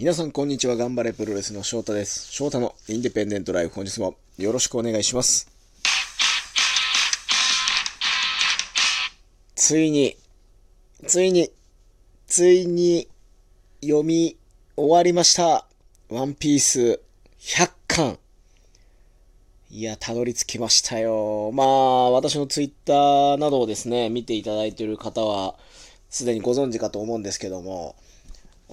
皆さんこんにちは。頑張れプロレスの翔太です。翔太のインディペンデントライフ本日もよろしくお願いします。ついに、ついに、ついに読み終わりました。ワンピース100巻。いや、たどり着きましたよ。まあ、私のツイッターなどをですね、見ていただいている方は、すでにご存知かと思うんですけども、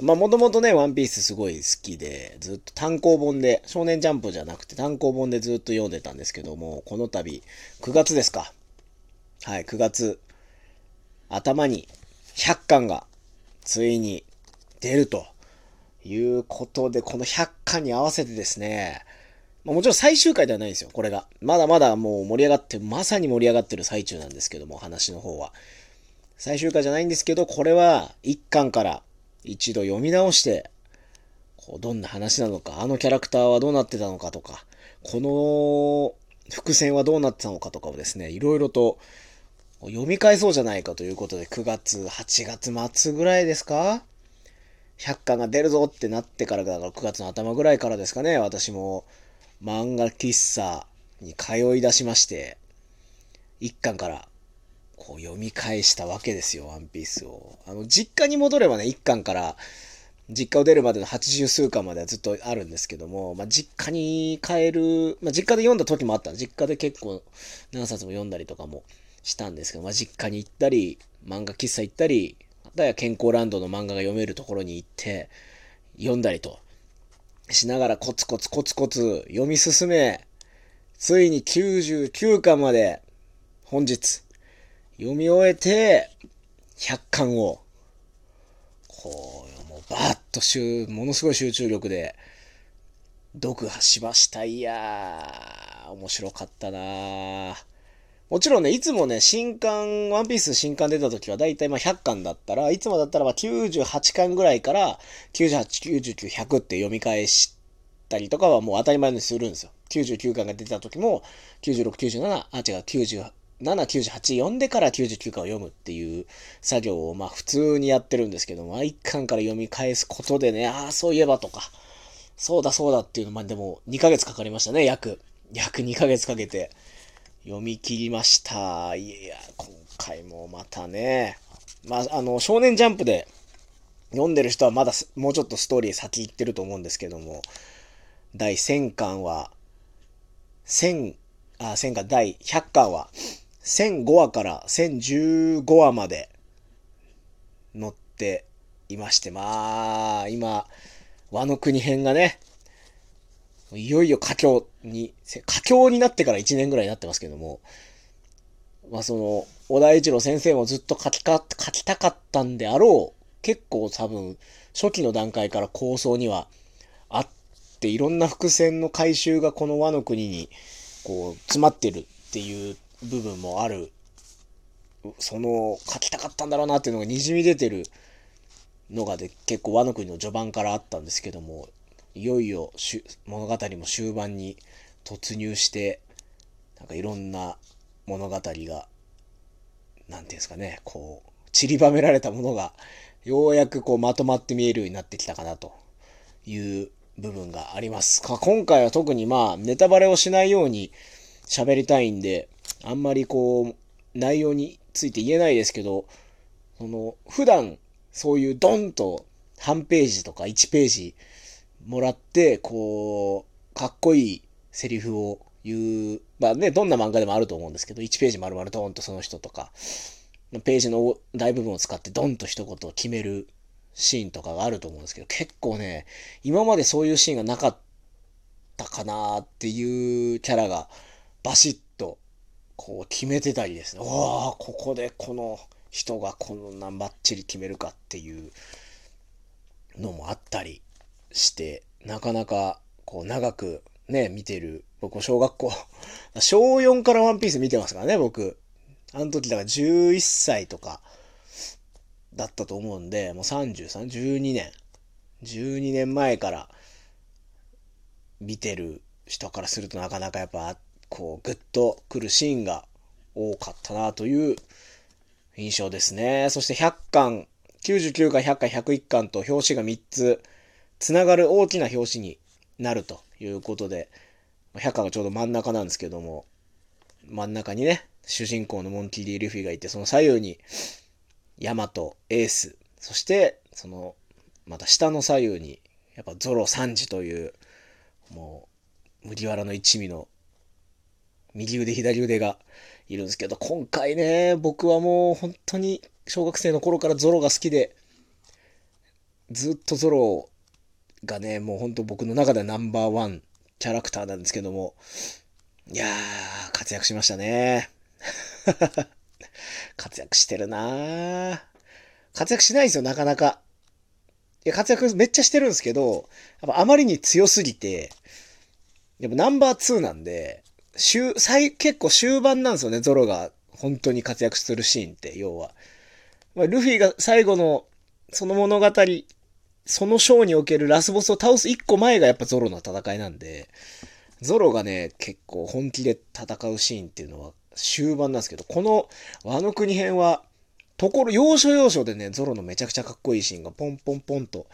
まあ、もともとね、ワンピースすごい好きで、ずっと単行本で、少年ジャンプじゃなくて単行本でずっと読んでたんですけども、この度、9月ですか。はい、9月、頭に100巻が、ついに出るということで、この100巻に合わせてですね、もちろん最終回ではないんですよ、これが。まだまだもう盛り上がって、まさに盛り上がってる最中なんですけども、話の方は。最終回じゃないんですけど、これは1巻から一度読み直して、こうどんな話なのか、あのキャラクターはどうなってたのかとか、この伏線はどうなってたのかとかをですね、いろいろと読み返そうじゃないかということで、9月、8月末ぐらいですか ?100 巻が出るぞってなってからだから9月の頭ぐらいからですかね、私も漫画喫茶に通い出しまして、1巻からこう読み返したわけですよ、ワンピースを。あの、実家に戻ればね、1巻から、実家を出るまでの80数巻まではずっとあるんですけども、まあ、実家に帰る、まあ、実家で読んだ時もあった。実家で結構何冊も読んだりとかもしたんですけど、まあ、実家に行ったり、漫画喫茶行ったり、あとは健康ランドの漫画が読めるところに行って、読んだりと、しながらコツコツコツコツ読み進め、ついに99巻まで、本日、読み終えて、100巻を、こう、もうバーッと集、ものすごい集中力で、読破しました。いやー、面白かったなーもちろんね、いつもね、新刊、ワンピース新刊出た時は、だいたいまあ100巻だったら、いつもだったらまあ98巻ぐらいから、98、99、100って読み返したりとかはもう当たり前にするんですよ。99巻が出た時も、96、97、あ、違う、90、7、98読んでから99巻を読むっていう作業をまあ普通にやってるんですけども、1巻から読み返すことでね、ああ、そういえばとか、そうだそうだっていうの、まあでも2ヶ月かかりましたね、約。約2ヶ月かけて読み切りました。いや、今回もまたね、まああの、少年ジャンプで読んでる人はまだもうちょっとストーリー先行ってると思うんですけども、第1000巻は、1000、あ、1000巻、第100巻は、1005話から1015話まで載っていまして、まあ、今、和の国編がね、いよいよ佳境に、佳境になってから1年ぐらいになってますけども、まあその、小田一郎先生もずっと書きか、書きたかったんであろう。結構多分、初期の段階から構想にはあって、いろんな伏線の回収がこの和の国に、こう、詰まってるっていう部分もある、その、書きたかったんだろうなっていうのが滲み出てるのがで、結構和の国の序盤からあったんですけども、いよいよ物語も終盤に突入して、なんかいろんな物語が、なんていうんですかね、こう、散りばめられたものが、ようやくこうまとまって見えるようになってきたかなという部分があります。今回は特にまあ、ネタバレをしないように喋りたいんで、あんまりこう、内容について言えないですけど、その、普段、そういうドンと半ページとか1ページもらって、こう、かっこいいセリフを言う、まあね、どんな漫画でもあると思うんですけど、1ページ丸々ドンとその人とか、ページの大部分を使ってドンと一言を決めるシーンとかがあると思うんですけど、結構ね、今までそういうシーンがなかったかなっていうキャラがバシッこう決めてたりですね。おー、ここでこの人がこんなバッチリ決めるかっていうのもあったりして、なかなかこう長くね、見てる、僕小学校、小4からワンピース見てますからね、僕。あの時だから11歳とかだったと思うんで、もう33、12年。12年前から見てる人からするとなかなかやっぱ、こう、グッとくるシーンが多かったなという印象ですね。そして100巻、99巻、100巻、101巻と表紙が3つつながる大きな表紙になるということで、100巻がちょうど真ん中なんですけども、真ん中にね、主人公のモンキー・ディ・ルフィがいて、その左右に、ヤマト、エース、そして、その、また下の左右に、やっぱゾロサンジという、もう、麦わらの一味の、右腕、左腕がいるんですけど、今回ね、僕はもう本当に小学生の頃からゾロが好きで、ずっとゾロがね、もう本当僕の中ではナンバーワンキャラクターなんですけども、いやー、活躍しましたね。活躍してるな活躍しないんですよ、なかなか。いや、活躍めっちゃしてるんですけど、やっぱあまりに強すぎて、やっぱナンバー2なんで、終、最、結構終盤なんですよね、ゾロが本当に活躍するシーンって、要は。まあ、ルフィが最後の、その物語、そのショーにおけるラスボスを倒す一個前がやっぱゾロの戦いなんで、ゾロがね、結構本気で戦うシーンっていうのは終盤なんですけど、この和の国編は、ところ、要所要所でね、ゾロのめちゃくちゃかっこいいシーンがポンポンポンと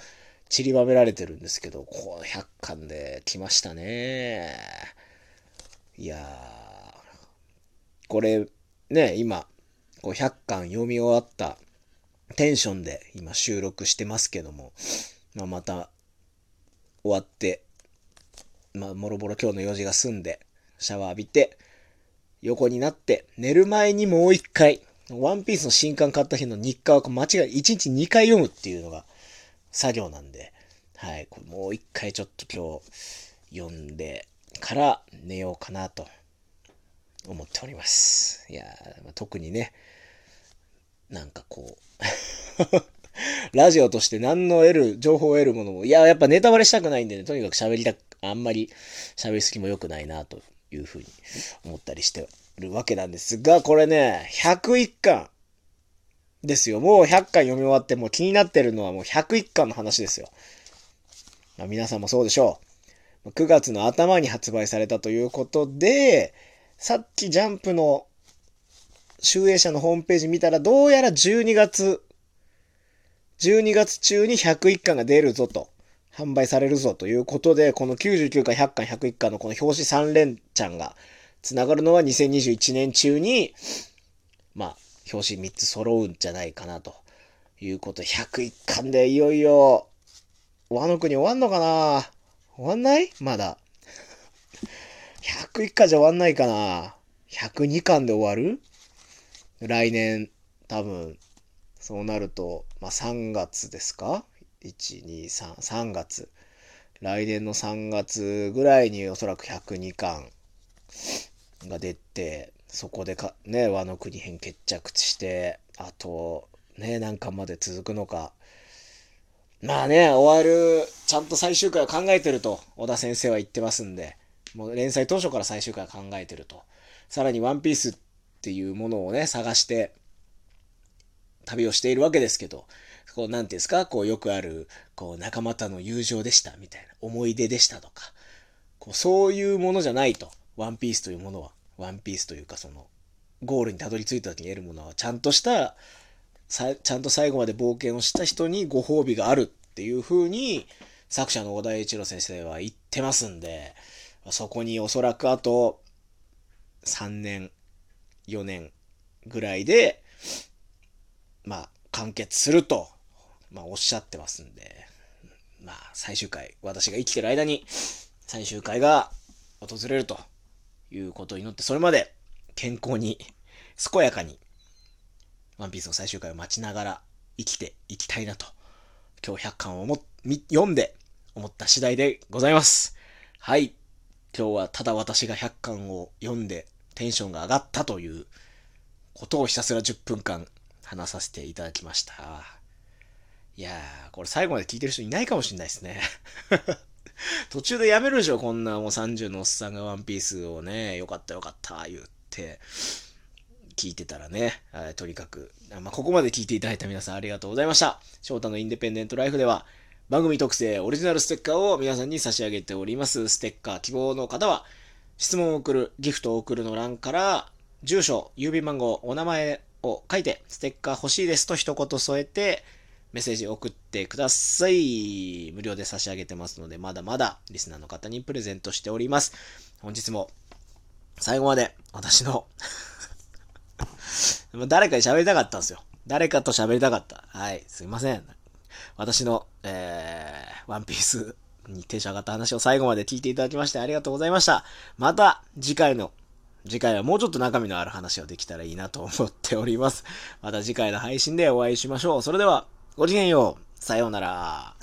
散りばめられてるんですけど、こう100巻で来ましたね。いやー、これ、ね、今、こう100巻読み終わったテンションで今収録してますけども、まあ、また終わって、まあ、もろもろ今日の用事が済んで、シャワー浴びて、横になって、寝る前にもう一回、ワンピースの新刊買った日の日課は間違い、1日2回読むっていうのが作業なんで、はい、これもう一回ちょっと今日読んでから寝ようかなと思っております。いやま特にね、なんかこう ラジオとして何の得る、情報を得るものも、いや、やっぱネタバレしたくないんでね、とにかく喋りたく、あんまり喋りすぎも良くないなというふうに思ったりしてるわけなんですが、これね、101巻ですよ。もう100巻読み終わってもう気になってるのはもう101巻の話ですよ。まあ、皆さんもそうでしょう。9月の頭に発売されたということで、さっきジャンプの集英社のホームページ見たら、どうやら12月、12月中に101巻が出るぞと。販売されるぞということで、この99巻、100巻、101巻のこの表紙3連チャンが繋がるのは2021年中に、まあ、表紙3つ揃うんじゃないかなということ、101巻でいよいよ、和の国終わんのかな？終わんない？まだ。101巻じゃ終わんないかな ?102 巻で終わる？来年、多分、そうなると、まあ3月ですか？1、2、3、3月。来年の3月ぐらいにおそらく102巻が出て、そこでか、ね、和の国編決着して、あと、ね、何巻まで続くのか。まあね、終わる、ちゃんと最終回を考えてると、小田先生は言ってますんで、もう連載当初から最終回を考えてると。さらにワンピースっていうものをね、探して、旅をしているわけですけど、こう、なんていうんですか、こう、よくある、こう、仲間との友情でした、みたいな、思い出でしたとか、こう、そういうものじゃないと。ワンピースというものは。ワンピースというか、その、ゴールにたどり着いた時に得るものは、ちゃんとした、ちゃんと最後まで冒険をした人にご褒美があるっていう風に、作者の小田栄一郎先生は言ってますんで、そこにおそらくあと、3年、4年ぐらいで、まあ、完結するとまあ、おっしゃってますんで、まあ、最終回、私が生きてる間に、最終回が訪れるということを祈って、それまで健康に、健やかに、ワンピースの最終回を待ちながら生きていきたいなと、今日100巻をも読んで思った次第でございます。はい。今日はただ私が100巻を読んでテンションが上がったということをひたすら10分間話させていただきました。いやー、これ最後まで聞いてる人いないかもしんないですね。途中でやめるでしょ、こんなもう30のおっさんがワンピースをね、よかったよかった言って、聞いてたらね、とにかく、まあ、ここまで聞いていただいた皆さんありがとうございました。翔太のインデペンデントライフでは、番組特製オリジナルステッカーを皆さんに差し上げております。ステッカー希望の方は、質問を送る、ギフトを送るの欄から、住所、郵便番号、お名前を書いて、ステッカー欲しいですと一言添えて、メッセージ送ってください。無料で差し上げてますので、まだまだリスナーの方にプレゼントしております。本日も最後まで私の 誰かに喋りたかったんですよ。誰かと喋りたかった。はい、すいません。私の、えー、ワンピースにテンション上がった話を最後まで聞いていただきましてありがとうございました。また次回の次回はもうちょっと中身のある話をできたらいいなと思っております。また次回の配信でお会いしましょう。それでは、ごきげんよう。さようなら。